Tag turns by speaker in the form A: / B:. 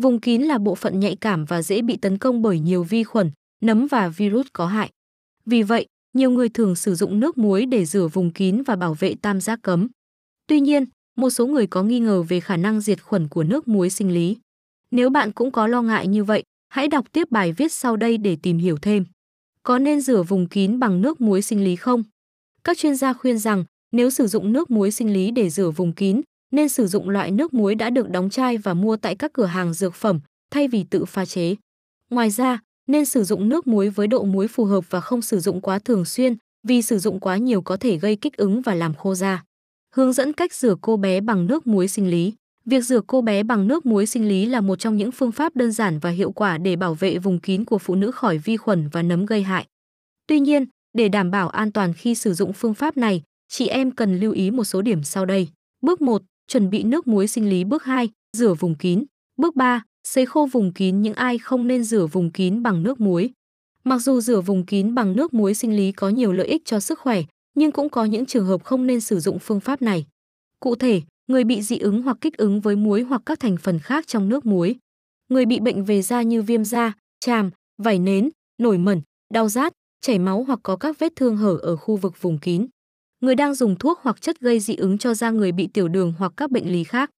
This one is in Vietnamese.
A: Vùng kín là bộ phận nhạy cảm và dễ bị tấn công bởi nhiều vi khuẩn, nấm và virus có hại. Vì vậy, nhiều người thường sử dụng nước muối để rửa vùng kín và bảo vệ tam giác cấm. Tuy nhiên, một số người có nghi ngờ về khả năng diệt khuẩn của nước muối sinh lý. Nếu bạn cũng có lo ngại như vậy, hãy đọc tiếp bài viết sau đây để tìm hiểu thêm. Có nên rửa vùng kín bằng nước muối sinh lý không? Các chuyên gia khuyên rằng nếu sử dụng nước muối sinh lý để rửa vùng kín, nên sử dụng loại nước muối đã được đóng chai và mua tại các cửa hàng dược phẩm thay vì tự pha chế. Ngoài ra, nên sử dụng nước muối với độ muối phù hợp và không sử dụng quá thường xuyên, vì sử dụng quá nhiều có thể gây kích ứng và làm khô da. Hướng dẫn cách rửa cô bé bằng nước muối sinh lý. Việc rửa cô bé bằng nước muối sinh lý là một trong những phương pháp đơn giản và hiệu quả để bảo vệ vùng kín của phụ nữ khỏi vi khuẩn và nấm gây hại. Tuy nhiên, để đảm bảo an toàn khi sử dụng phương pháp này, chị em cần lưu ý một số điểm sau đây. Bước 1, chuẩn bị nước muối sinh lý. Bước 2, rửa vùng kín. Bước 3, sấy khô vùng kín những ai không nên rửa vùng kín bằng nước muối. Mặc dù rửa vùng kín bằng nước muối sinh lý có nhiều lợi ích cho sức khỏe, nhưng cũng có những trường hợp không nên sử dụng phương pháp này. Cụ thể, người bị dị ứng hoặc kích ứng với muối hoặc các thành phần khác trong nước muối. Người bị bệnh về da như viêm da, tràm, vảy nến, nổi mẩn, đau rát, chảy máu hoặc có các vết thương hở ở khu vực vùng kín. Người đang dùng thuốc hoặc chất gây dị ứng cho da người bị tiểu đường hoặc các bệnh lý khác.